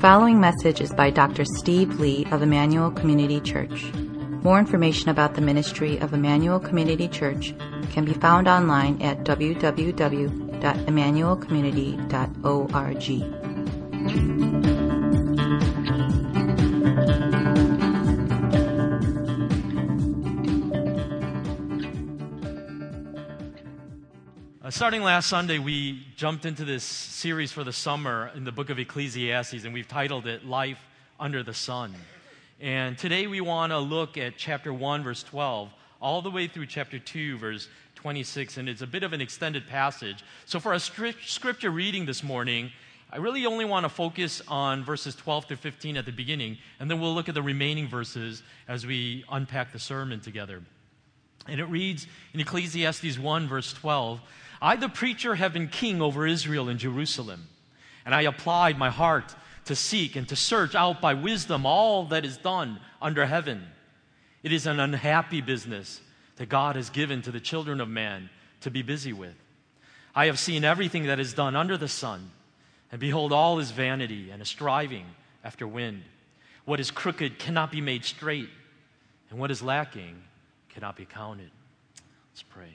following message is by Dr. Steve Lee of Emmanuel Community Church. More information about the ministry of Emmanuel Community Church can be found online at www.emmanuelcommunity.org. starting last Sunday, we jumped into this series for the summer in the book of Ecclesiastes, and we've titled it Life Under the Sun. And today we want to look at chapter 1, verse 12, all the way through chapter 2, verse 26, and it's a bit of an extended passage. So for a scripture reading this morning, I really only want to focus on verses 12 through 15 at the beginning, and then we'll look at the remaining verses as we unpack the sermon together. And it reads in Ecclesiastes 1, verse 12 I, the preacher, have been king over Israel and Jerusalem, and I applied my heart to seek and to search out by wisdom all that is done under heaven. It is an unhappy business that God has given to the children of man to be busy with. I have seen everything that is done under the sun, and behold, all is vanity and a striving after wind. What is crooked cannot be made straight, and what is lacking cannot be counted. Let's pray.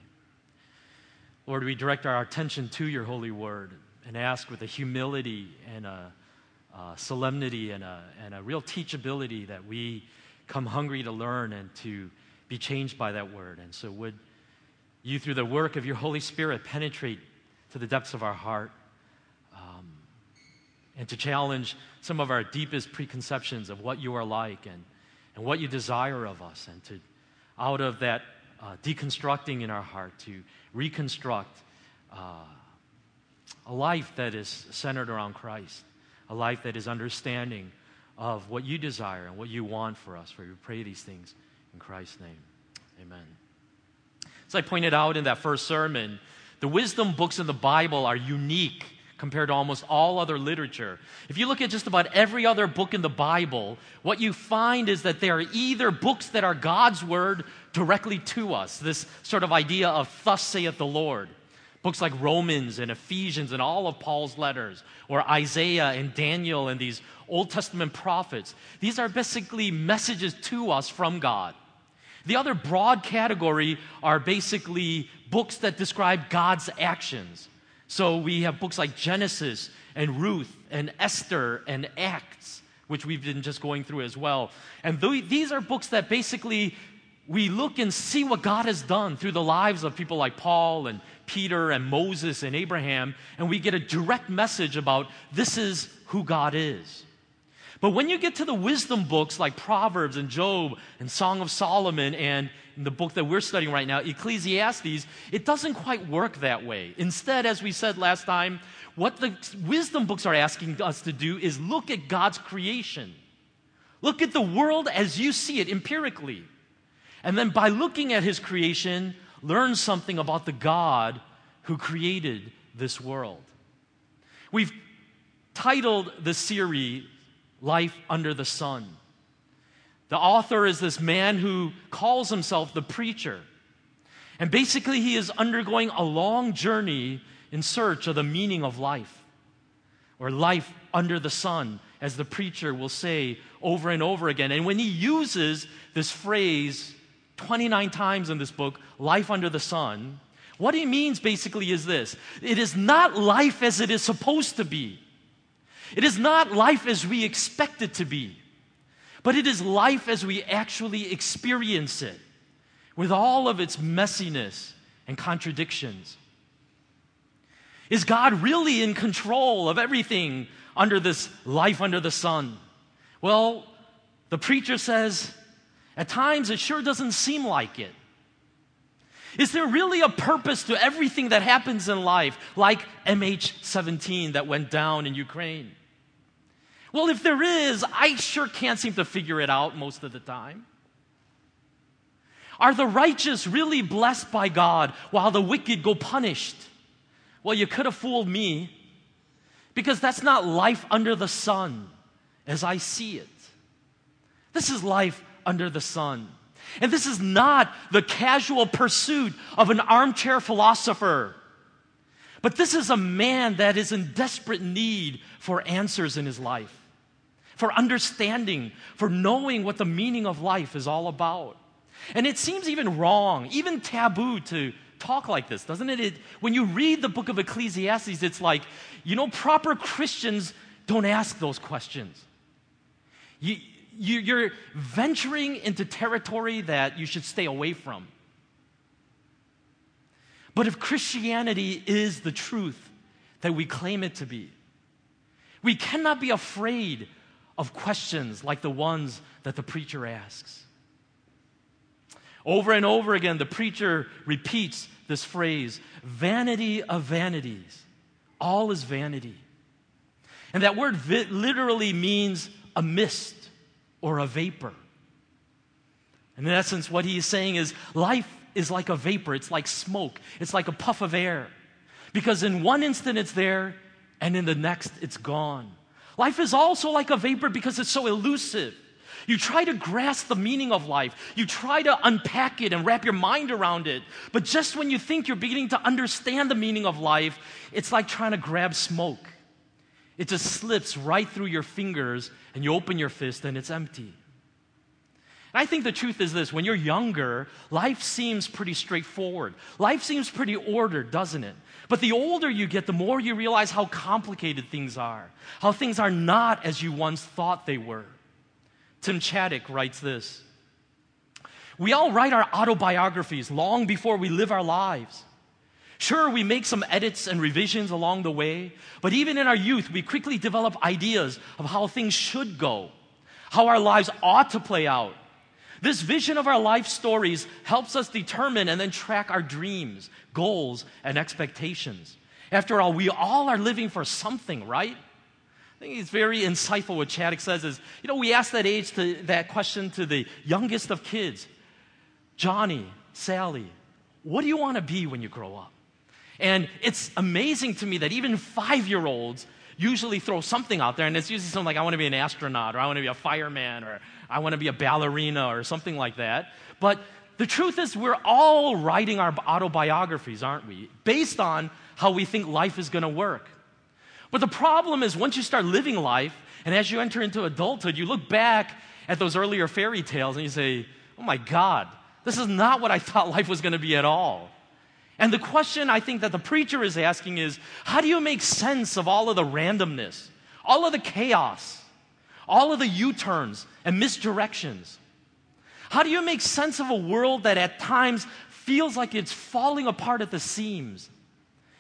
Lord, we direct our attention to your holy word and ask with a humility and a, a solemnity and a, and a real teachability that we come hungry to learn and to be changed by that word. And so, would you, through the work of your Holy Spirit, penetrate to the depths of our heart um, and to challenge some of our deepest preconceptions of what you are like and, and what you desire of us, and to, out of that uh, deconstructing in our heart, to reconstruct uh, a life that is centered around Christ, a life that is understanding of what you desire and what you want for us. For we pray these things in Christ's name. Amen. As I pointed out in that first sermon, the wisdom books in the Bible are unique compared to almost all other literature. If you look at just about every other book in the Bible, what you find is that they are either books that are God's word directly to us, this sort of idea of thus saith the Lord. Books like Romans and Ephesians and all of Paul's letters, or Isaiah and Daniel and these Old Testament prophets. These are basically messages to us from God. The other broad category are basically books that describe God's actions. So we have books like Genesis and Ruth and Esther and Acts, which we've been just going through as well. And th- these are books that basically we look and see what God has done through the lives of people like Paul and Peter and Moses and Abraham, and we get a direct message about this is who God is. But when you get to the wisdom books like Proverbs and Job and Song of Solomon and the book that we're studying right now, Ecclesiastes, it doesn't quite work that way. Instead, as we said last time, what the wisdom books are asking us to do is look at God's creation. Look at the world as you see it empirically. And then by looking at his creation, learn something about the God who created this world. We've titled the series Life Under the Sun. The author is this man who calls himself the preacher. And basically, he is undergoing a long journey in search of the meaning of life, or life under the sun, as the preacher will say over and over again. And when he uses this phrase 29 times in this book, life under the sun, what he means basically is this it is not life as it is supposed to be, it is not life as we expect it to be but it is life as we actually experience it with all of its messiness and contradictions. Is God really in control of everything under this life under the sun? Well, the preacher says, at times it sure doesn't seem like it. Is there really a purpose to everything that happens in life, like MH17 that went down in Ukraine? Well, if there is, I sure can't seem to figure it out most of the time. Are the righteous really blessed by God while the wicked go punished? Well, you could have fooled me because that's not life under the sun as I see it. This is life under the sun. And this is not the casual pursuit of an armchair philosopher. But this is a man that is in desperate need for answers in his life. for understanding, for knowing what the meaning of life is all about. And it seems even wrong, even taboo to talk like this, doesn't it? it? When you read the book of Ecclesiastes, it's like, you know, proper Christians don't ask those questions. You, you, you're venturing into territory that you should stay away from. But if Christianity is the truth that we claim it to be, we cannot be afraid of questions like the ones that the preacher asks. Over and over again, the preacher repeats this phrase vanity of vanities. All is vanity. And that word vi- literally means a mist or a vapor. And in essence, what he is saying is life is like a vapor, it's like smoke, it's like a puff of air. Because in one instant it's there, and in the next it's gone. Life is also like a vapor because it's so elusive. You try to grasp the meaning of life. You try to unpack it and wrap your mind around it. But just when you think you're beginning to understand the meaning of life, it's like trying to grab smoke. It just slips right through your fingers, and you open your fist, and it's empty. And I think the truth is this when you're younger, life seems pretty straightforward. Life seems pretty ordered, doesn't it? But the older you get, the more you realize how complicated things are, how things are not as you once thought they were. Tim Chaddick writes this We all write our autobiographies long before we live our lives. Sure, we make some edits and revisions along the way, but even in our youth, we quickly develop ideas of how things should go, how our lives ought to play out. This vision of our life stories helps us determine and then track our dreams, goals, and expectations. After all, we all are living for something, right? I think it's very insightful what Chaddick says is, you know, we ask that age to that question to the youngest of kids. Johnny, Sally, what do you want to be when you grow up? And it's amazing to me that even five year olds usually throw something out there, and it's usually something like, I want to be an astronaut, or I want to be a fireman, or I want to be a ballerina, or something like that. But the truth is, we're all writing our autobiographies, aren't we? Based on how we think life is going to work. But the problem is, once you start living life, and as you enter into adulthood, you look back at those earlier fairy tales and you say, oh my God, this is not what I thought life was going to be at all. And the question I think that the preacher is asking is how do you make sense of all of the randomness, all of the chaos, all of the U turns and misdirections? How do you make sense of a world that at times feels like it's falling apart at the seams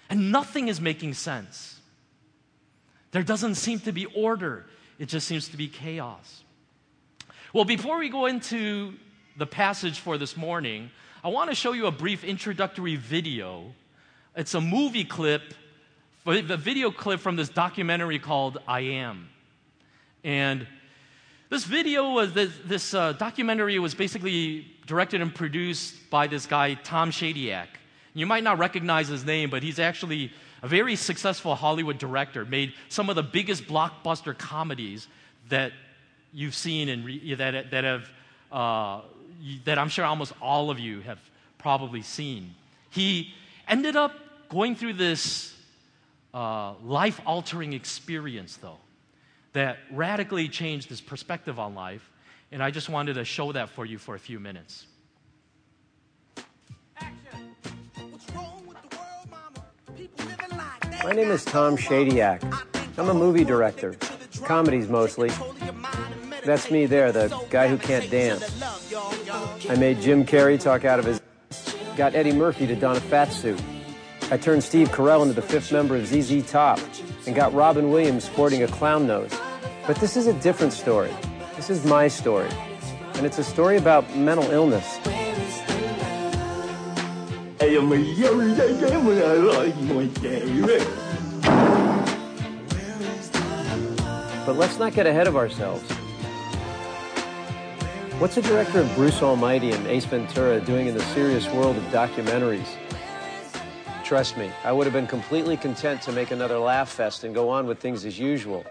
and nothing is making sense? There doesn't seem to be order, it just seems to be chaos. Well, before we go into the passage for this morning, I want to show you a brief introductory video. It's a movie clip, a video clip from this documentary called I Am. And this video was, this, this uh, documentary was basically directed and produced by this guy, Tom Shadyac. You might not recognize his name, but he's actually a very successful Hollywood director, made some of the biggest blockbuster comedies that you've seen and re- that, that have uh, that I'm sure almost all of you have probably seen. He ended up going through this uh, life altering experience, though, that radically changed his perspective on life. And I just wanted to show that for you for a few minutes. My name is Tom Shadyac. I'm a movie director, comedies mostly. That's me there, the guy who can't dance. I made Jim Carrey talk out of his. Got Eddie Murphy to don a fat suit. I turned Steve Carell into the fifth member of ZZ Top and got Robin Williams sporting a clown nose. But this is a different story. This is my story. And it's a story about mental illness. But let's not get ahead of ourselves. What's the director of Bruce Almighty and Ace Ventura doing in the serious world of documentaries? Trust me, I would have been completely content to make another laugh fest and go on with things as usual.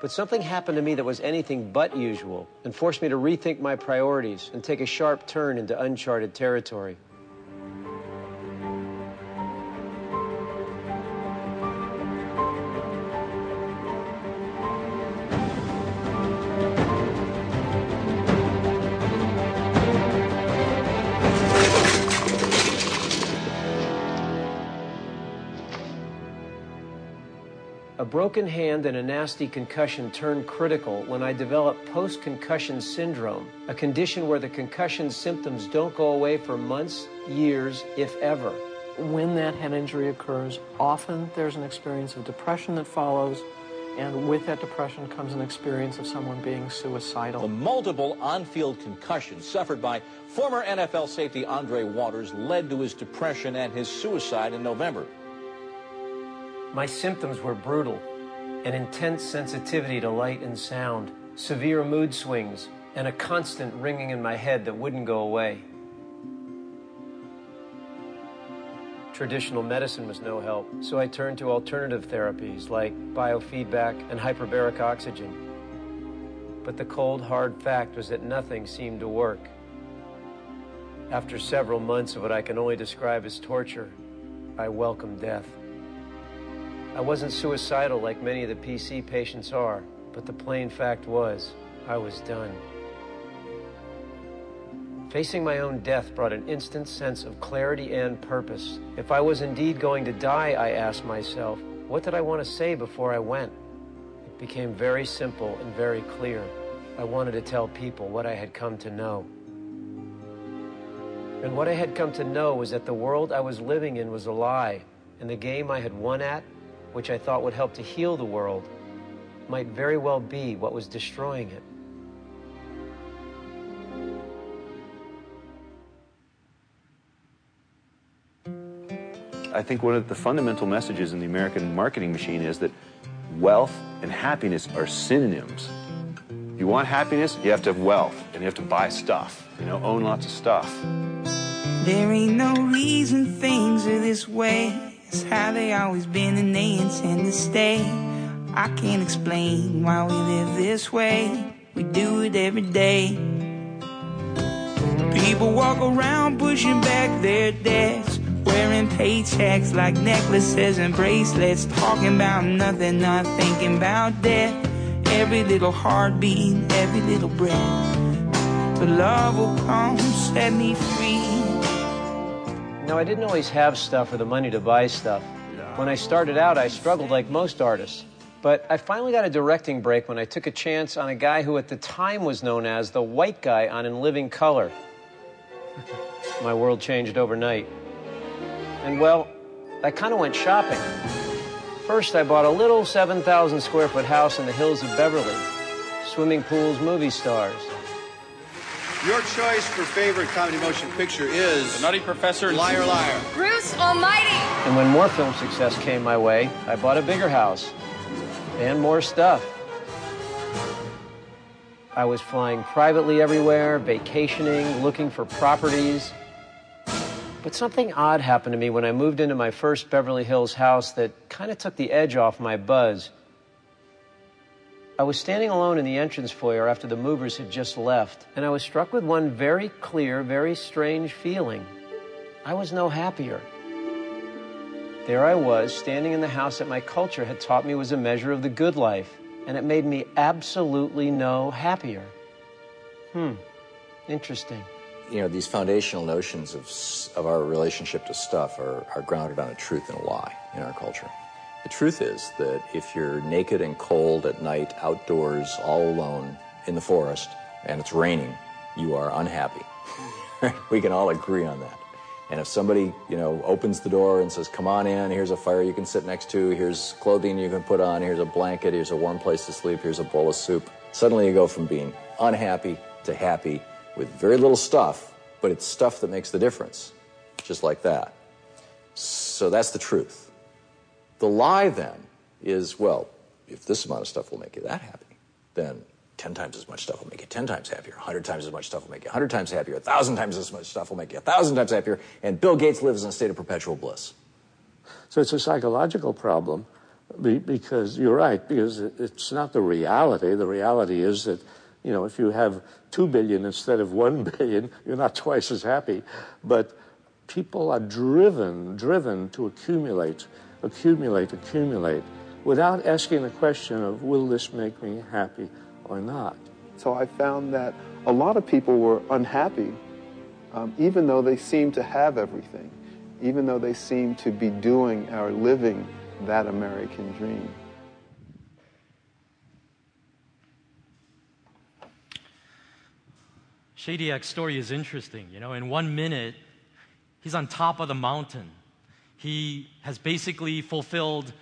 But something happened to me that was anything but usual and forced me to rethink my priorities and take a sharp turn into uncharted territory. Broken hand and a nasty concussion turned critical when I developed post concussion syndrome, a condition where the concussion symptoms don't go away for months, years, if ever. When that head injury occurs, often there's an experience of depression that follows, and with that depression comes an experience of someone being suicidal. The multiple on field concussions suffered by former NFL safety Andre Waters led to his depression and his suicide in November. My symptoms were brutal an intense sensitivity to light and sound, severe mood swings, and a constant ringing in my head that wouldn't go away. Traditional medicine was no help, so I turned to alternative therapies like biofeedback and hyperbaric oxygen. But the cold, hard fact was that nothing seemed to work. After several months of what I can only describe as torture, I welcomed death. I wasn't suicidal like many of the PC patients are, but the plain fact was, I was done. Facing my own death brought an instant sense of clarity and purpose. If I was indeed going to die, I asked myself, what did I want to say before I went? It became very simple and very clear. I wanted to tell people what I had come to know. And what I had come to know was that the world I was living in was a lie, and the game I had won at which I thought would help to heal the world, might very well be what was destroying it. I think one of the fundamental messages in the American marketing machine is that wealth and happiness are synonyms. You want happiness, you have to have wealth and you have to buy stuff, you know, own lots of stuff. There ain't no reason things are this way. It's how they always been and they intend to stay. I can't explain why we live this way. We do it every day. People walk around pushing back their debts, wearing paychecks like necklaces and bracelets, talking about nothing, not thinking about death. Every little heartbeat, every little breath. But love will come, set me free. Now, I didn't always have stuff or the money to buy stuff. When I started out, I struggled like most artists. But I finally got a directing break when I took a chance on a guy who at the time was known as the white guy on In Living Color. My world changed overnight. And well, I kind of went shopping. First, I bought a little 7,000 square foot house in the hills of Beverly. Swimming pools, movie stars. Your choice for favorite comedy motion picture is The Nutty Professor Liar Liar. Bruce Almighty. And when more film success came my way, I bought a bigger house and more stuff. I was flying privately everywhere, vacationing, looking for properties. But something odd happened to me when I moved into my first Beverly Hills house that kind of took the edge off my buzz. I was standing alone in the entrance foyer after the movers had just left, and I was struck with one very clear, very strange feeling. I was no happier. There I was, standing in the house that my culture had taught me was a measure of the good life, and it made me absolutely no happier. Hmm, interesting. You know, these foundational notions of, of our relationship to stuff are, are grounded on a truth and a lie in our culture. The truth is that if you're naked and cold at night, outdoors, all alone in the forest, and it's raining, you are unhappy. we can all agree on that. And if somebody, you know, opens the door and says, "Come on in. Here's a fire you can sit next to. Here's clothing you can put on. Here's a blanket. Here's a warm place to sleep. Here's a bowl of soup." Suddenly, you go from being unhappy to happy with very little stuff, but it's stuff that makes the difference, just like that. So that's the truth. The lie then is, well, if this amount of stuff will make you that happy, then 10 times as much stuff will make you 10 times happier. 100 times as much stuff will make you 100 times happier. 1,000 times as much stuff will make you 1,000 times happier. And Bill Gates lives in a state of perpetual bliss. So it's a psychological problem because you're right, because it's not the reality. The reality is that, you know, if you have 2 billion instead of 1 billion, you're not twice as happy. But people are driven, driven to accumulate accumulate, accumulate, without asking the question of will this make me happy or not. So I found that a lot of people were unhappy, um, even though they seemed to have everything, even though they seemed to be doing or living that American dream. Shadyac's story is interesting. You know, in one minute, he's on top of the mountain he has basically fulfilled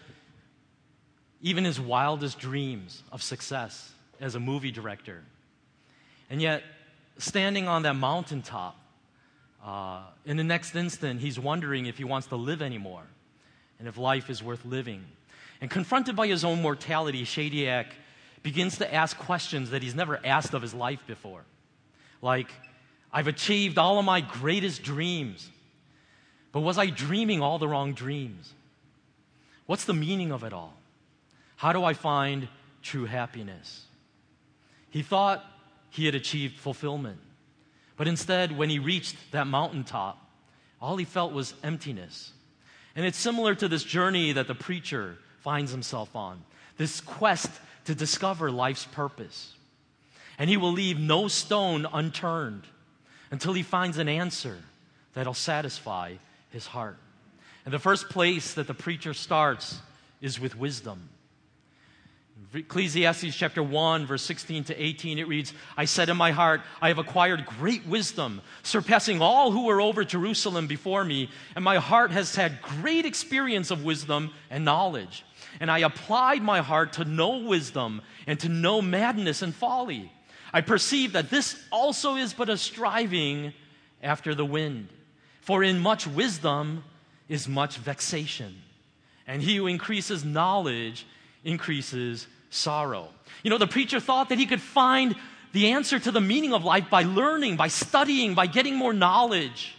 even his wildest dreams of success as a movie director. And yet, standing on that mountaintop, uh, in the next instant, he's wondering if he wants to live anymore and if life is worth living. And confronted by his own mortality, Shadyac begins to ask questions that he's never asked of his life before. Like, I've achieved all of my greatest dreams, but was I dreaming all the wrong dreams? What's the meaning of it all? How do I find true happiness? He thought he had achieved fulfillment. But instead, when he reached that mountaintop, all he felt was emptiness. And it's similar to this journey that the preacher finds himself on this quest to discover life's purpose. And he will leave no stone unturned until he finds an answer that'll satisfy his heart. And the first place that the preacher starts is with wisdom. Ecclesiastes chapter 1, verse 16 to 18, it reads, I said in my heart, I have acquired great wisdom, surpassing all who were over Jerusalem before me, and my heart has had great experience of wisdom and knowledge. And I applied my heart to know wisdom and to know madness and folly. I perceive that this also is but a striving after the wind. For in much wisdom is much vexation, and he who increases knowledge increases sorrow. You know, the preacher thought that he could find the answer to the meaning of life by learning, by studying, by getting more knowledge.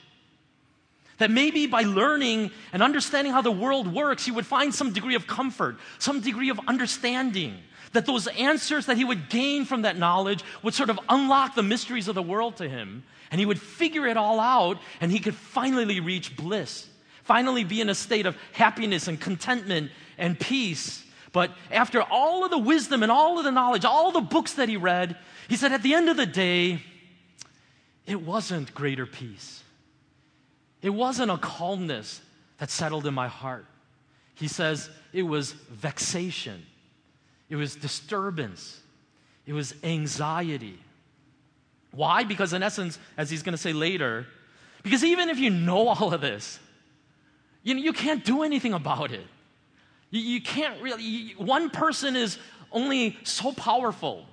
That maybe by learning and understanding how the world works, he would find some degree of comfort, some degree of understanding. That those answers that he would gain from that knowledge would sort of unlock the mysteries of the world to him. And he would figure it all out and he could finally reach bliss, finally be in a state of happiness and contentment and peace but after all of the wisdom and all of the knowledge, all the books that he read, he said, at the end of the day, it wasn't greater peace. It wasn't a calmness that settled in my heart. He says it was vexation, it was disturbance, it was anxiety. Why? Because, in essence, as he's going to say later, because even if you know all of this, you, know, you can't do anything about it. You, you can't really, you, one person is only so powerful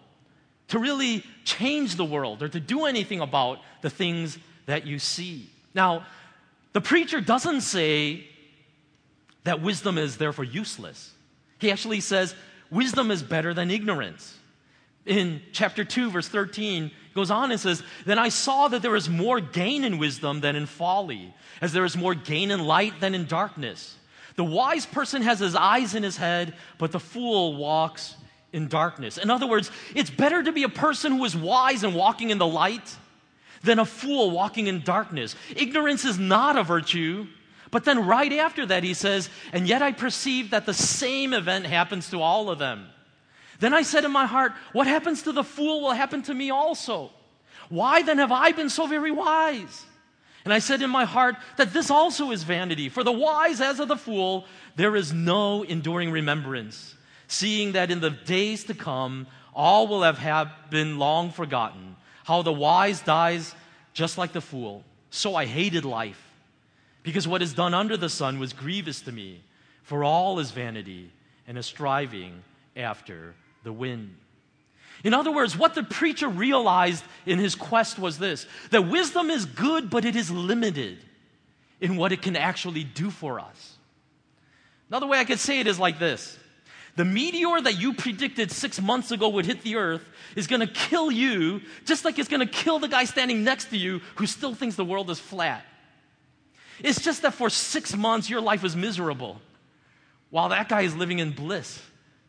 to really change the world or to do anything about the things that you see. Now, the preacher doesn't say that wisdom is therefore useless. He actually says wisdom is better than ignorance. In chapter 2, verse 13, goes on and says, Then I saw that there is more gain in wisdom than in folly, as there is more gain in light than in darkness. The wise person has his eyes in his head, but the fool walks in darkness. In other words, it's better to be a person who is wise and walking in the light than a fool walking in darkness. Ignorance is not a virtue. But then, right after that, he says, And yet I perceive that the same event happens to all of them. Then I said in my heart, What happens to the fool will happen to me also. Why then have I been so very wise? And I said in my heart that this also is vanity. For the wise as of the fool, there is no enduring remembrance, seeing that in the days to come, all will have, have been long forgotten. How the wise dies just like the fool. So I hated life, because what is done under the sun was grievous to me. For all is vanity and a striving after the wind. In other words, what the preacher realized in his quest was this that wisdom is good, but it is limited in what it can actually do for us. Another way I could say it is like this The meteor that you predicted six months ago would hit the earth is going to kill you, just like it's going to kill the guy standing next to you who still thinks the world is flat. It's just that for six months your life was miserable, while that guy is living in bliss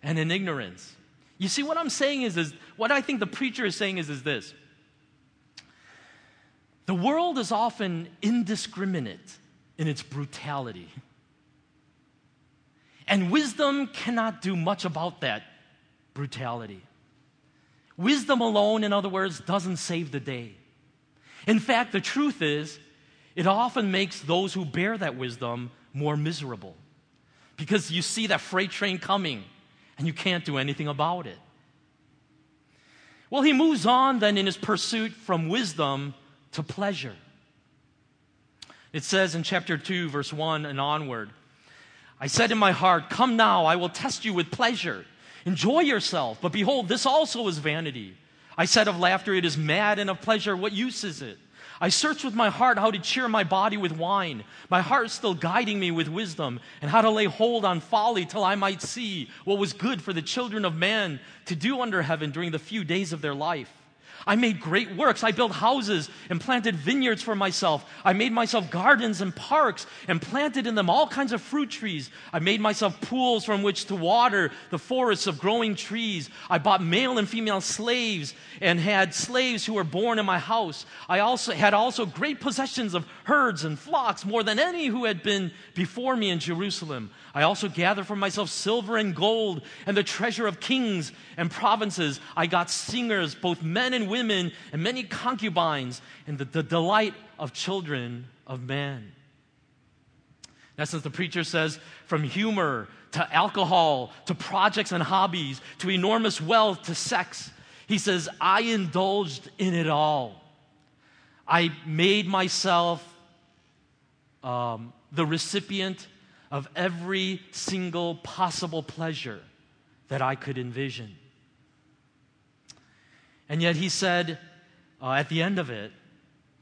and in ignorance. You see, what I'm saying is, is what I think the preacher is saying is, is this. The world is often indiscriminate in its brutality. And wisdom cannot do much about that brutality. Wisdom alone, in other words, doesn't save the day. In fact, the truth is, it often makes those who bear that wisdom more miserable. Because you see that freight train coming and you can't do anything about it. Well, he moves on then in his pursuit from wisdom to pleasure. It says in chapter 2, verse 1 and onward I said in my heart, Come now, I will test you with pleasure. Enjoy yourself. But behold, this also is vanity. I said of laughter, It is mad, and of pleasure, what use is it? I searched with my heart how to cheer my body with wine, my heart still guiding me with wisdom, and how to lay hold on folly till I might see what was good for the children of man to do under heaven during the few days of their life. I made great works. I built houses and planted vineyards for myself. I made myself gardens and parks and planted in them all kinds of fruit trees. I made myself pools from which to water the forests of growing trees. I bought male and female slaves and had slaves who were born in my house. I also had also great possessions of herds and flocks, more than any who had been before me in Jerusalem. I also gathered for myself silver and gold and the treasure of kings and provinces. I got singers, both men and women, and many concubines, and the, the delight of children of man. In essence, the preacher says from humor to alcohol to projects and hobbies to enormous wealth to sex, he says, I indulged in it all. I made myself um, the recipient of every single possible pleasure that I could envision. And yet he said uh, at the end of it,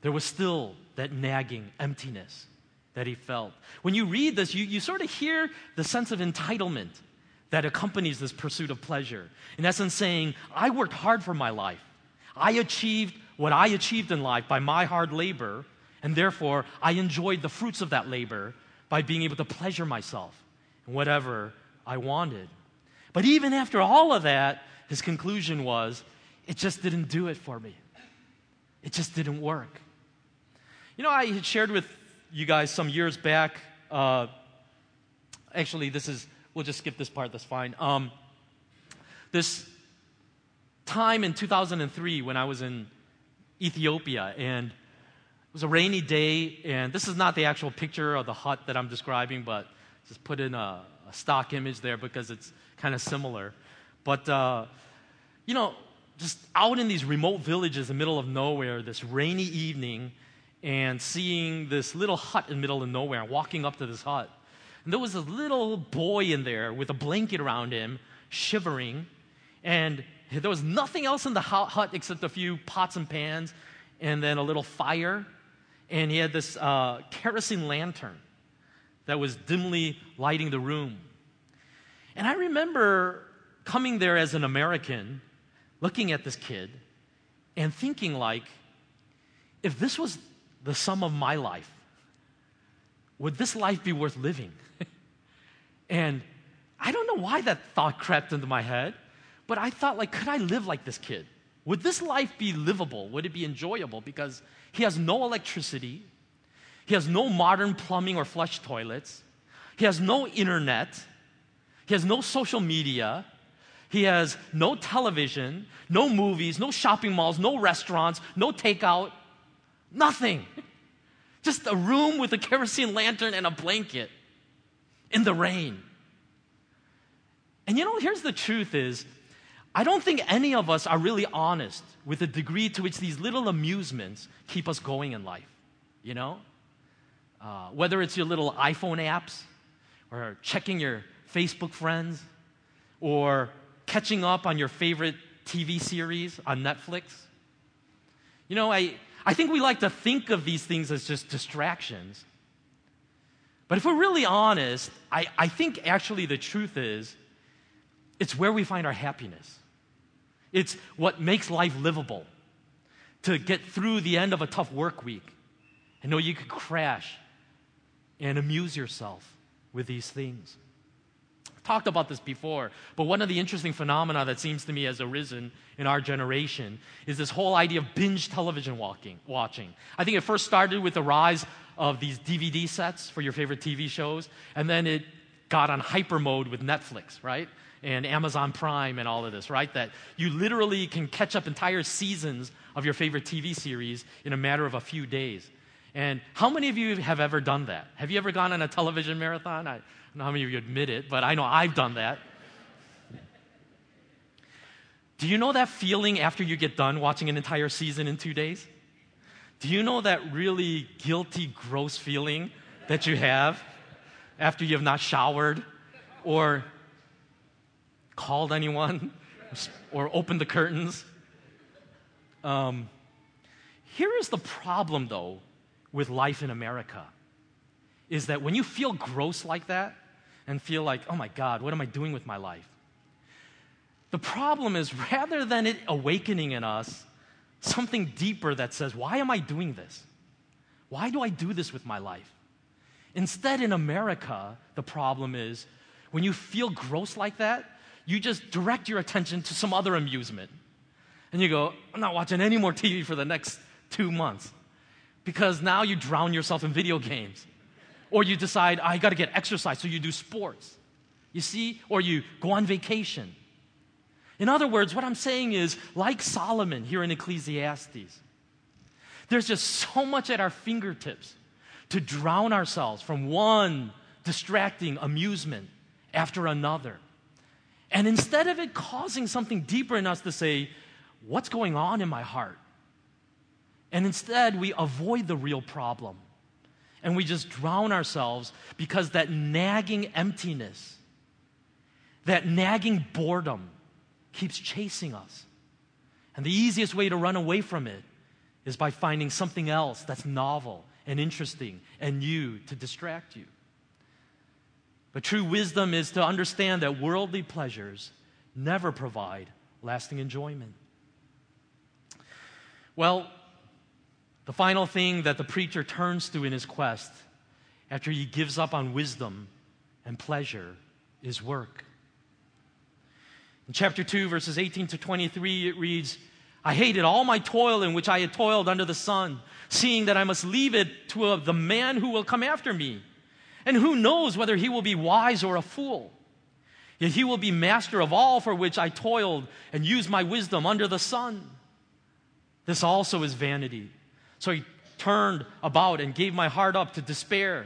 there was still that nagging emptiness that he felt. When you read this, you, you sort of hear the sense of entitlement that accompanies this pursuit of pleasure. In essence, saying, I worked hard for my life. I achieved what I achieved in life by my hard labor, and therefore I enjoyed the fruits of that labor by being able to pleasure myself in whatever I wanted. But even after all of that, his conclusion was it just didn't do it for me. It just didn't work. You know, I had shared with you guys some years back. Uh, actually, this is, we'll just skip this part, that's fine. Um, this time in 2003 when I was in Ethiopia, and it was a rainy day, and this is not the actual picture of the hut that I'm describing, but just put in a, a stock image there because it's kind of similar. But, uh, you know, just out in these remote villages in the middle of nowhere this rainy evening and seeing this little hut in the middle of nowhere and walking up to this hut. And there was a little boy in there with a blanket around him, shivering. And there was nothing else in the hut except a few pots and pans and then a little fire. And he had this uh, kerosene lantern that was dimly lighting the room. And I remember coming there as an American looking at this kid and thinking like, if this was the sum of my life, would this life be worth living? and I don't know why that thought crept into my head, but I thought like, could I live like this kid? Would this life be livable? Would it be enjoyable? Because he has no electricity, he has no modern plumbing or flush toilets, he has no internet, he has no social media, he has no television, no movies, no shopping malls, no restaurants, no takeout, nothing. Just a room with a kerosene lantern and a blanket in the rain. And you know, here's the truth is, I don't think any of us are really honest with the degree to which these little amusements keep us going in life. You know? Uh, whether it's your little iPhone apps, or checking your Facebook friends, or catching up on your favorite TV series on Netflix. You know, I, I think we like to think of these things as just distractions. But if we're really honest, I, I think actually the truth is it's where we find our happiness. It's what makes life livable to get through the end of a tough work week and know you could crash and amuse yourself with these things I've talked about this before, but one of the interesting phenomena that seems to me has arisen in our generation is this whole idea of binge television walking, watching. I think it first started with the rise of these DVD sets for your favorite TV shows, and then it got on hyper mode with Netflix, right? And Amazon Prime and all of this, right? That you literally can catch up entire seasons of your favorite TV series in a matter of a few days. And how many of you have ever done that? Have you ever gone on a television marathon? I, don't know how many of you admit it, but I know I've done that. Do you know that feeling after you get done watching an entire season in two days? Do you know that really guilty, gross feeling that you have after you have not showered or called anyone or opened the curtains? Um, here is the problem, though, with life in America is that when you feel gross like that and feel like, oh my God, what am I doing with my life? The problem is rather than it awakening in us something deeper that says, why am I doing this? Why do I do this with my life? Instead, in America, the problem is when you feel gross like that, you just direct your attention to some other amusement. And you go, I'm not watching any more TV for the next two months. Because now you drown yourself in video games. Or you decide, I got to get exercise, so you do sports. You see? Or you go on vacation. In other words, what I'm saying is, like Solomon here in Ecclesiastes, there's just so much at our fingertips to drown ourselves from one distracting amusement after another. And instead of it causing something deeper in us to say, What's going on in my heart? And instead, we avoid the real problem. And we just drown ourselves because that nagging emptiness, that nagging boredom keeps chasing us. And the easiest way to run away from it is by finding something else that's novel and interesting and new to distract you. But true wisdom is to understand that worldly pleasures never provide lasting enjoyment. Well, the final thing that the preacher turns to in his quest after he gives up on wisdom and pleasure is work. In chapter 2, verses 18 to 23, it reads, I hated all my toil in which I had toiled under the sun, seeing that I must leave it to a, the man who will come after me. And who knows whether he will be wise or a fool? Yet he will be master of all for which I toiled and used my wisdom under the sun. This also is vanity. So he turned about and gave my heart up to despair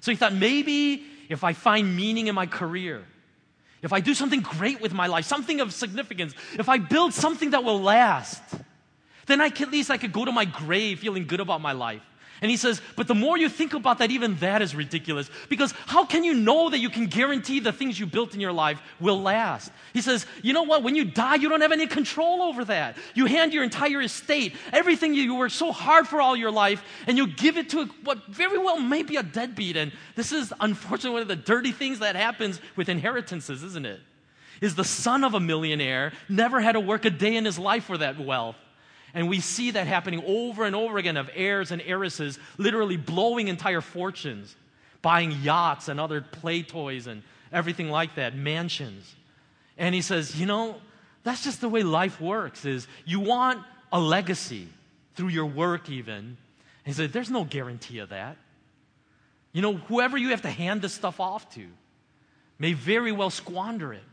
So he thought maybe if I find meaning in my career, if I do something great with my life, something of significance, if I build something that will last, then I can, at least I could go to my grave feeling good about my life. And he says, but the more you think about that, even that is ridiculous. Because how can you know that you can guarantee the things you built in your life will last? He says, you know what? When you die, you don't have any control over that. You hand your entire estate, everything you worked so hard for all your life, and you give it to what very well may be a deadbeat. And this is unfortunately one of the dirty things that happens with inheritances, isn't it? Is the son of a millionaire never had to work a day in his life for that wealth. And we see that happening over and over again of heirs and heiresses literally blowing entire fortunes, buying yachts and other play toys and everything like that, mansions. And he says, you know, that's just the way life works is you want a legacy through your work even. And he said, there's no guarantee of that. You know, whoever you have to hand this stuff off to may very well squander it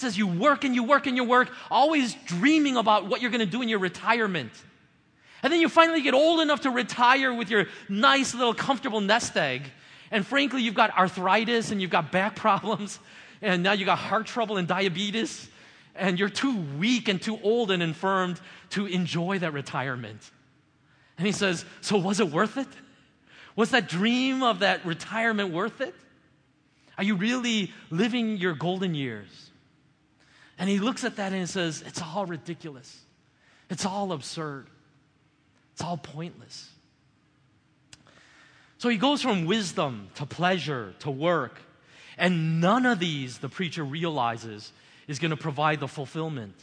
says you work and you work and you work, always dreaming about what you're going to do in your retirement. And then you finally get old enough to retire with your nice little comfortable nest egg. And frankly, you've got arthritis and you've got back problems, and now you've got heart trouble and diabetes, and you're too weak and too old and infirmed to enjoy that retirement. And he says, So was it worth it? Was that dream of that retirement worth it? Are you really living your golden years? And he looks at that and says, It's all ridiculous. It's all absurd. It's all pointless. So he goes from wisdom to pleasure to work. And none of these, the preacher realizes, is going to provide the fulfillment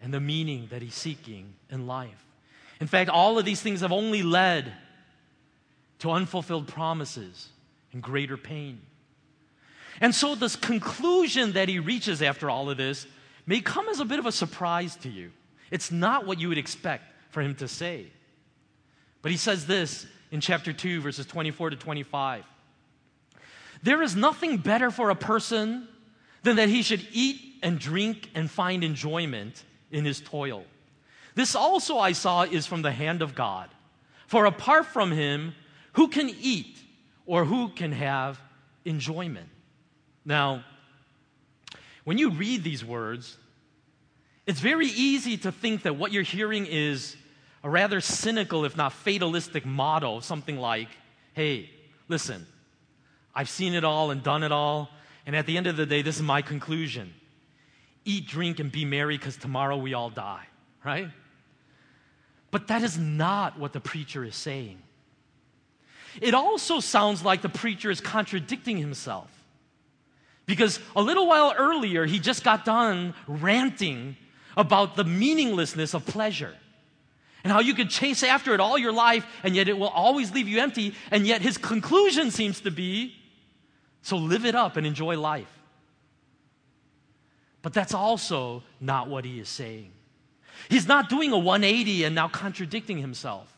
and the meaning that he's seeking in life. In fact, all of these things have only led to unfulfilled promises and greater pain. And so, this conclusion that he reaches after all of this may come as a bit of a surprise to you. It's not what you would expect for him to say. But he says this in chapter 2, verses 24 to 25. There is nothing better for a person than that he should eat and drink and find enjoyment in his toil. This also I saw is from the hand of God. For apart from him, who can eat or who can have enjoyment? Now, when you read these words, it's very easy to think that what you're hearing is a rather cynical, if not fatalistic motto, something like, hey, listen, I've seen it all and done it all, and at the end of the day, this is my conclusion eat, drink, and be merry because tomorrow we all die, right? But that is not what the preacher is saying. It also sounds like the preacher is contradicting himself. Because a little while earlier, he just got done ranting about the meaninglessness of pleasure and how you could chase after it all your life and yet it will always leave you empty. And yet his conclusion seems to be so live it up and enjoy life. But that's also not what he is saying. He's not doing a 180 and now contradicting himself.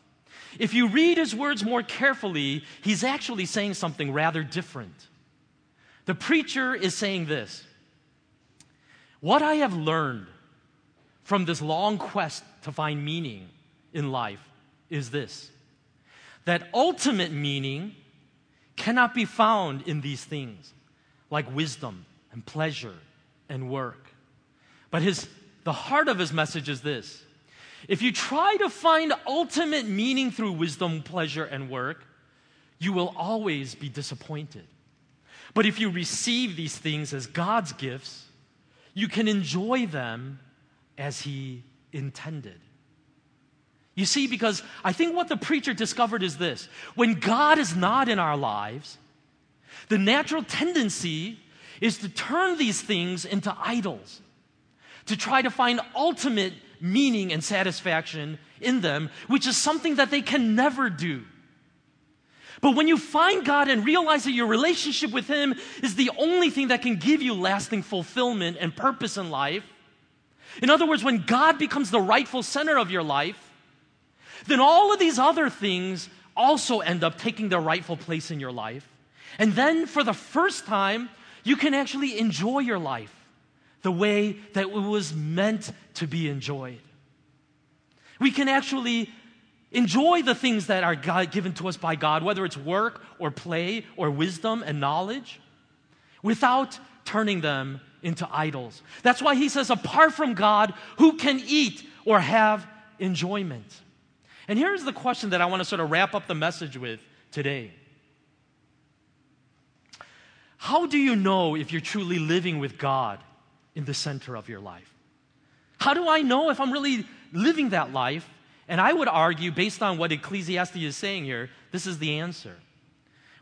If you read his words more carefully, he's actually saying something rather different. The preacher is saying this What I have learned from this long quest to find meaning in life is this that ultimate meaning cannot be found in these things like wisdom and pleasure and work. But his, the heart of his message is this if you try to find ultimate meaning through wisdom, pleasure, and work, you will always be disappointed. But if you receive these things as God's gifts, you can enjoy them as He intended. You see, because I think what the preacher discovered is this when God is not in our lives, the natural tendency is to turn these things into idols, to try to find ultimate meaning and satisfaction in them, which is something that they can never do. But when you find God and realize that your relationship with Him is the only thing that can give you lasting fulfillment and purpose in life, in other words, when God becomes the rightful center of your life, then all of these other things also end up taking their rightful place in your life. And then for the first time, you can actually enjoy your life the way that it was meant to be enjoyed. We can actually enjoy the things that are God, given to us by God, whether it's work or play or wisdom and knowledge, without turning them into idols. That's why he says, apart from God, who can eat or have enjoyment? And here's the question that I want to sort of wrap up the message with today. How do you know if you're truly living with God in the center of your life? How do I know if I'm really living that life? And I would argue, based on what Ecclesiastes is saying here, this is the answer.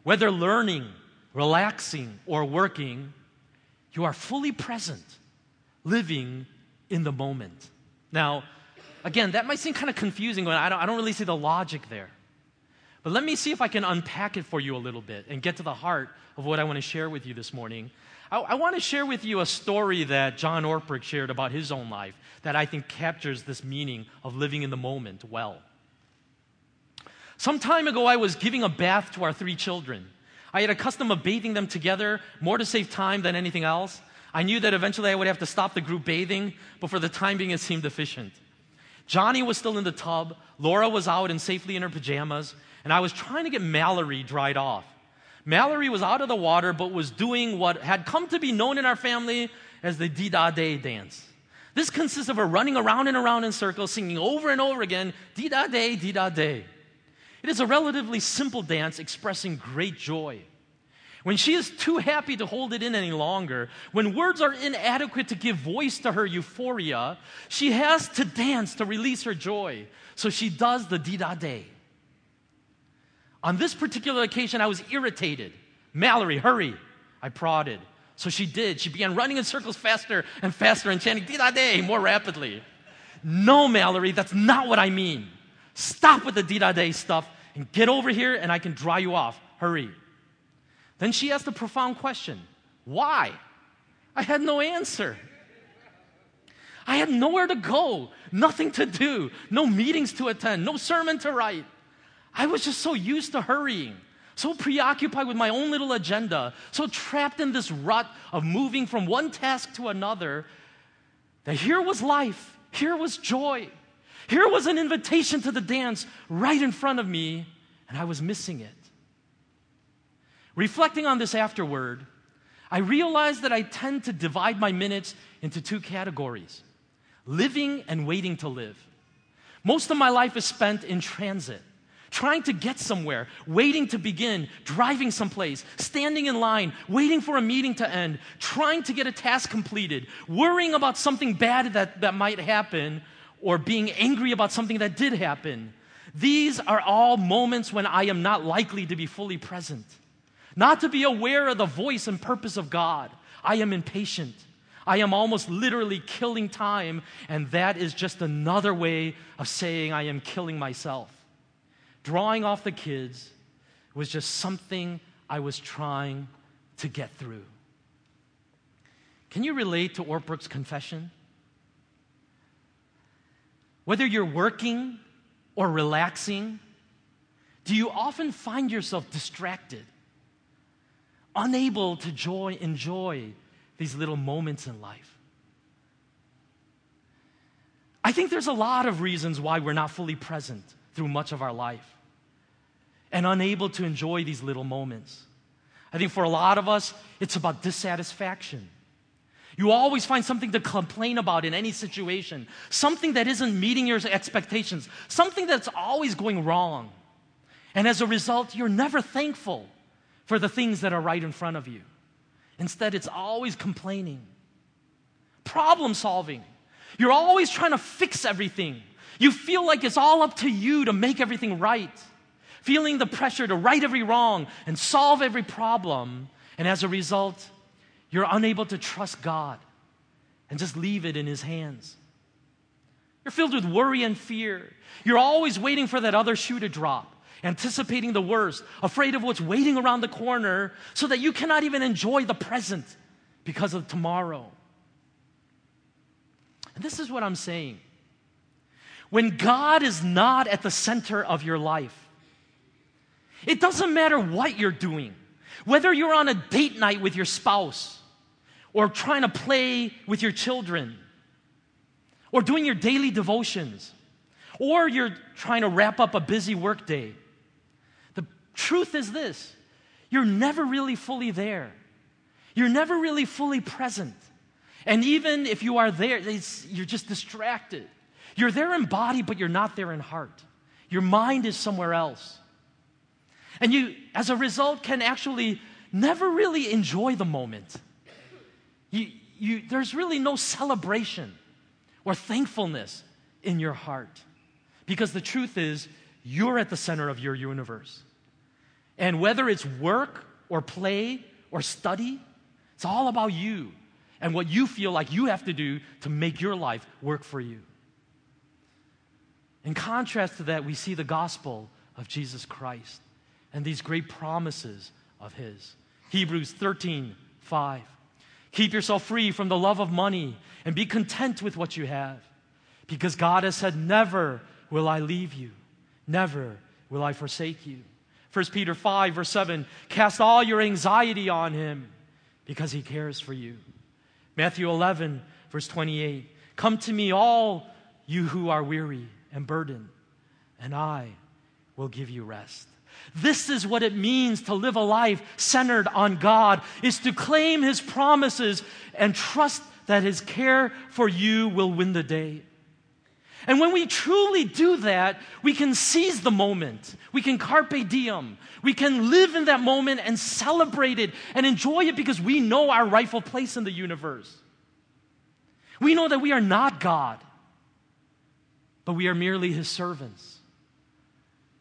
Whether learning, relaxing, or working, you are fully present, living in the moment. Now, again, that might seem kind of confusing, but I don't, I don't really see the logic there. But let me see if I can unpack it for you a little bit and get to the heart of what I want to share with you this morning. I, I want to share with you a story that John Ortberg shared about his own life that I think captures this meaning of living in the moment well. Some time ago, I was giving a bath to our three children. I had a custom of bathing them together, more to save time than anything else. I knew that eventually I would have to stop the group bathing, but for the time being, it seemed efficient. Johnny was still in the tub, Laura was out and safely in her pajamas, and I was trying to get Mallory dried off. Mallory was out of the water, but was doing what had come to be known in our family as the Dee-da-day dance. This consists of her running around and around in circles, singing over and over again, Dee-da-day, Dee-da-day. It is a relatively simple dance expressing great joy. When she is too happy to hold it in any longer, when words are inadequate to give voice to her euphoria, she has to dance to release her joy. So she does the Dee-da-day. On this particular occasion, I was irritated. Mallory, hurry. I prodded. So she did. She began running in circles faster and faster and chanting Dee-da-day more rapidly. No, Mallory, that's not what I mean. Stop with the Dee-da-day stuff and get over here and I can dry you off. Hurry. Then she asked a profound question Why? I had no answer. I had nowhere to go, nothing to do, no meetings to attend, no sermon to write. I was just so used to hurrying, so preoccupied with my own little agenda, so trapped in this rut of moving from one task to another, that here was life, here was joy, here was an invitation to the dance right in front of me, and I was missing it. Reflecting on this afterward, I realized that I tend to divide my minutes into two categories living and waiting to live. Most of my life is spent in transit, trying to get somewhere, waiting to begin, driving someplace, standing in line, waiting for a meeting to end, trying to get a task completed, worrying about something bad that, that might happen, or being angry about something that did happen. These are all moments when I am not likely to be fully present, not to be aware of the voice and purpose of God. I am impatient. I am almost literally killing time, and that is just another way of saying I am killing myself. Drawing off the kids was just something I was trying to get through. Can you relate to Ortberg's confession? Whether you're working or relaxing, do you often find yourself distracted, unable to joy, enjoy these little moments in life. I think there's a lot of reasons why we're not fully present through much of our life and unable to enjoy these little moments. I think for a lot of us, it's about dissatisfaction. You always find something to complain about in any situation, something that isn't meeting your expectations, something that's always going wrong. And as a result, you're never thankful for the things that are right in front of you. Instead, it's always complaining, problem solving. You're always trying to fix everything. You feel like it's all up to you to make everything right, feeling the pressure to right every wrong and solve every problem. And as a result, you're unable to trust God and just leave it in His hands. You're filled with worry and fear. You're always waiting for that other shoe to drop anticipating the worst, afraid of what's waiting around the corner, so that you cannot even enjoy the present because of tomorrow. And this is what I'm saying. When God is not at the center of your life, it doesn't matter what you're doing, whether you're on a date night with your spouse, or trying to play with your children, or doing your daily devotions, or you're trying to wrap up a busy workday The truth is this you're never really fully there, you're never really fully present. And even if you are there, you're just distracted. You're there in body, but you're not there in heart. Your mind is somewhere else. And you, as a result, can actually never really enjoy the moment. You, you, there's really no celebration or thankfulness in your heart. Because the truth is, you're at the center of your universe. And whether it's work or play or study, it's all about you and what you feel like you have to do to make your life work for you. In contrast to that, we see the gospel of Jesus Christ and these great promises of His. Hebrews 13, 5. Keep yourself free from the love of money and be content with what you have. Because God has said, Never will I leave you, never will I forsake you. 1 Peter 5, verse 7 cast all your anxiety on him because he cares for you. Matthew 11, verse 28 come to me, all you who are weary and burden, and I will give you rest. This is what it means to live a life centered on God, is to claim his promises and trust that his care for you will win the day. And when we truly do that, we can seize the moment. We can carpe diem. We can live in that moment and celebrate it and enjoy it because we know our rightful place in the universe. We know that we are not God, but we are merely His servants.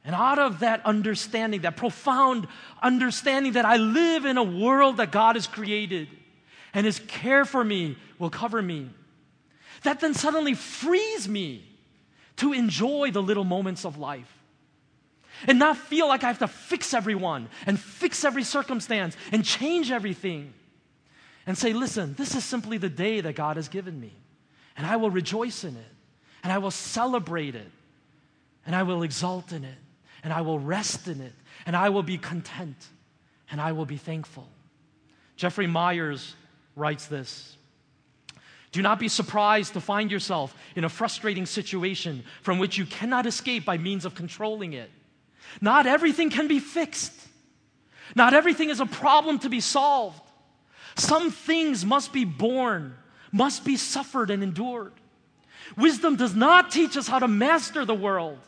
And out of that understanding, that profound understanding that I live in a world that God has created and His care for me will cover me, that then suddenly frees me to enjoy the little moments of life and not feel like I have to fix everyone and fix every circumstance and change everything. And say, listen, this is simply the day that God has given me. and I will rejoice in it, and I will celebrate it, and I will exult in it, and I will rest in it, and I will be content, and I will be thankful. Jeffrey Meyers writes this Do not be surprised to find yourself in a frustrating situation from which you cannot escape by means of controlling it. Not everything can be fixed, not everything is a problem to be solved. Some things must be borne, must be suffered and endured. Wisdom does not teach us how to master the world.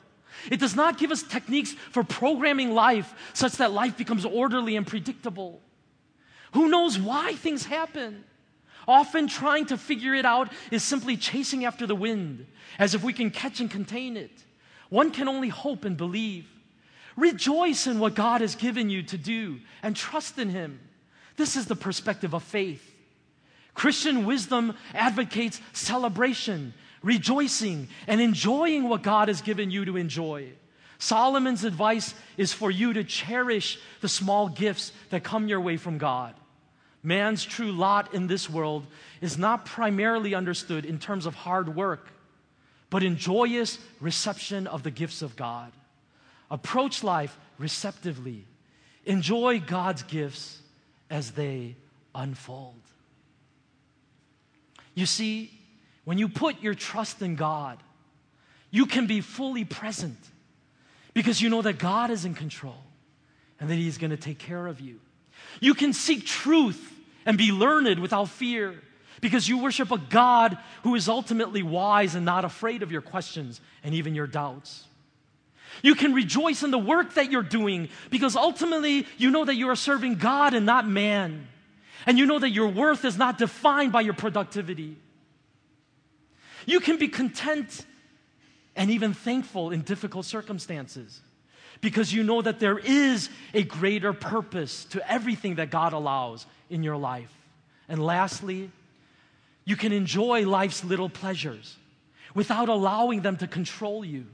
It does not give us techniques for programming life such that life becomes orderly and predictable. Who knows why things happen? Often trying to figure it out is simply chasing after the wind, as if we can catch and contain it. One can only hope and believe. Rejoice in what God has given you to do and trust in Him. This is the perspective of faith. Christian wisdom advocates celebration, rejoicing, and enjoying what God has given you to enjoy. Solomon's advice is for you to cherish the small gifts that come your way from God. Man's true lot in this world is not primarily understood in terms of hard work, but in joyous reception of the gifts of God. Approach life receptively. Enjoy God's gifts as they unfold. You see, when you put your trust in God, you can be fully present because you know that God is in control and that He's going to take care of you. You can seek truth and be learned without fear because you worship a God who is ultimately wise and not afraid of your questions and even your doubts. You can rejoice in the work that you're doing because ultimately you know that you are serving God and not man. And you know that your worth is not defined by your productivity. You can be content and even thankful in difficult circumstances because you know that there is a greater purpose to everything that God allows in your life. And lastly, you can enjoy life's little pleasures without allowing them to control you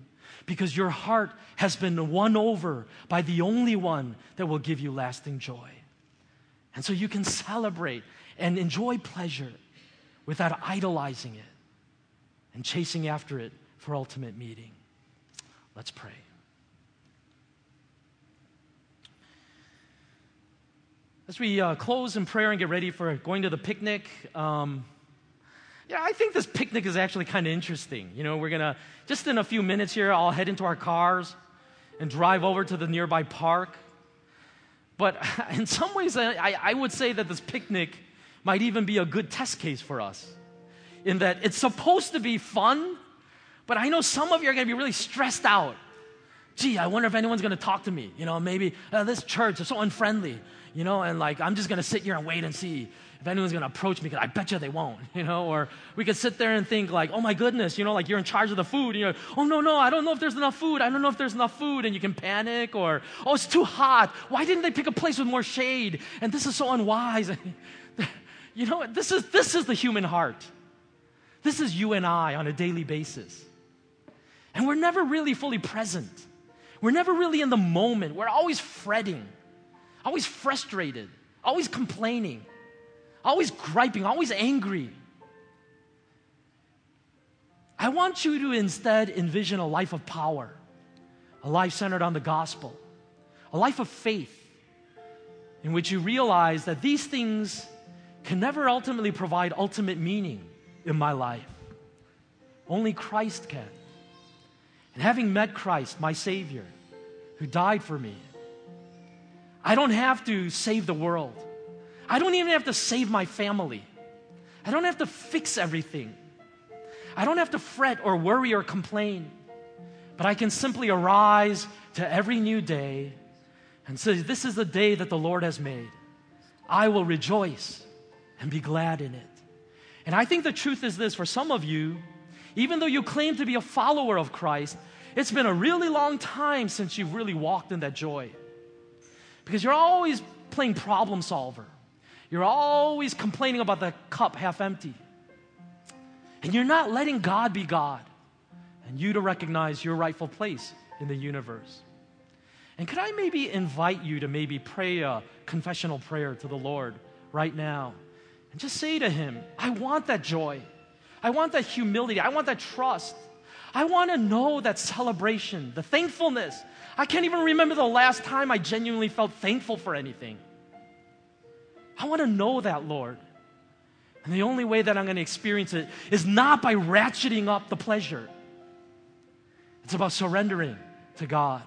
because your heart has been won over by the only one that will give you lasting joy. And so you can celebrate and enjoy pleasure without idolizing it and chasing after it for ultimate meeting. Let's pray. As we uh, close in prayer and get ready for going to the picnic, um, yeah, I think this picnic is actually kind of interesting. You know, we're going to, just in a few minutes here, I'll head into our cars and drive over to the nearby park. But in some ways, I, I would say that this picnic might even be a good test case for us. In that it's supposed to be fun, but I know some of you are going to be really stressed out. Gee, I wonder if anyone's going to talk to me. You know, maybe uh, this church is so unfriendly you know, and like I'm just gonna sit here and wait and see if anyone's gonna approach me because I bet you they won't, you know, or we could sit there and think like, oh my goodness, you know, like you're in charge of the food, and you're, oh no, no, I don't know if there's enough food, I don't know if there's enough food, and you can panic, or oh, it's too hot, why didn't they pick a place with more shade? And this is so unwise. you know, this is this is the human heart. This is you and I on a daily basis. And we're never really fully present. We're never really in the moment. We're always fretting always frustrated, always complaining, always griping, always angry. I want you to instead envision a life of power, a life centered on the gospel, a life of faith in which you realize that these things can never ultimately provide ultimate meaning in my life. Only Christ can. And having met Christ, my Savior, who died for me, I don't have to save the world. I don't even have to save my family. I don't have to fix everything. I don't have to fret or worry or complain. But I can simply arise to every new day and say, This is the day that the Lord has made. I will rejoice and be glad in it. And I think the truth is this for some of you, even though you claim to be a follower of Christ, it's been a really long time since you've really walked in that joy. Because you're always playing problem solver. You're always complaining about the cup half empty. And you're not letting God be God and you to recognize your rightful place in the universe. And could I maybe invite you to maybe pray a confessional prayer to the Lord right now? And just say to Him, I want that joy. I want that humility. I want that trust. I want to know that celebration, the thankfulness. I can't even remember the last time I genuinely felt thankful for anything. I want to know that, Lord. And the only way that I'm going to experience it is not by ratcheting up the pleasure, it's about surrendering to God,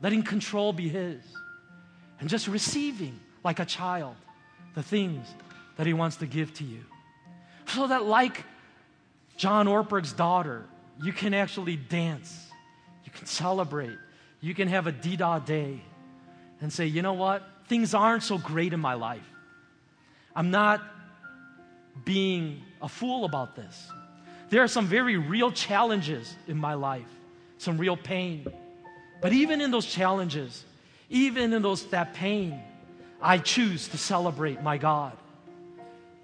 letting control be His, and just receiving like a child the things that He wants to give to you. So that, like John Ortberg's daughter, you can actually dance, you can celebrate, you can have a Dee-da-day and say, you know what? Things aren't so great in my life. I'm not being a fool about this. There are some very real challenges in my life, some real pain. But even in those challenges, even in those that pain, I choose to celebrate my God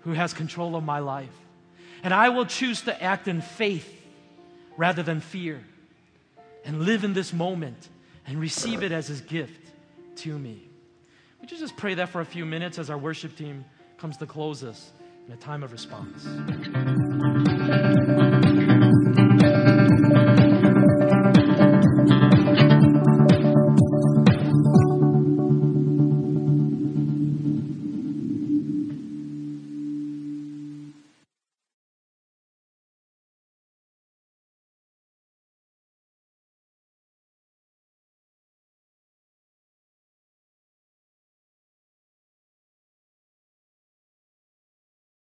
who has control of my life. And I will choose to act in faith rather than fear and live in this moment and receive it as his gift to me. Would you just pray that for a few minutes as our worship team comes to close us in a time of response?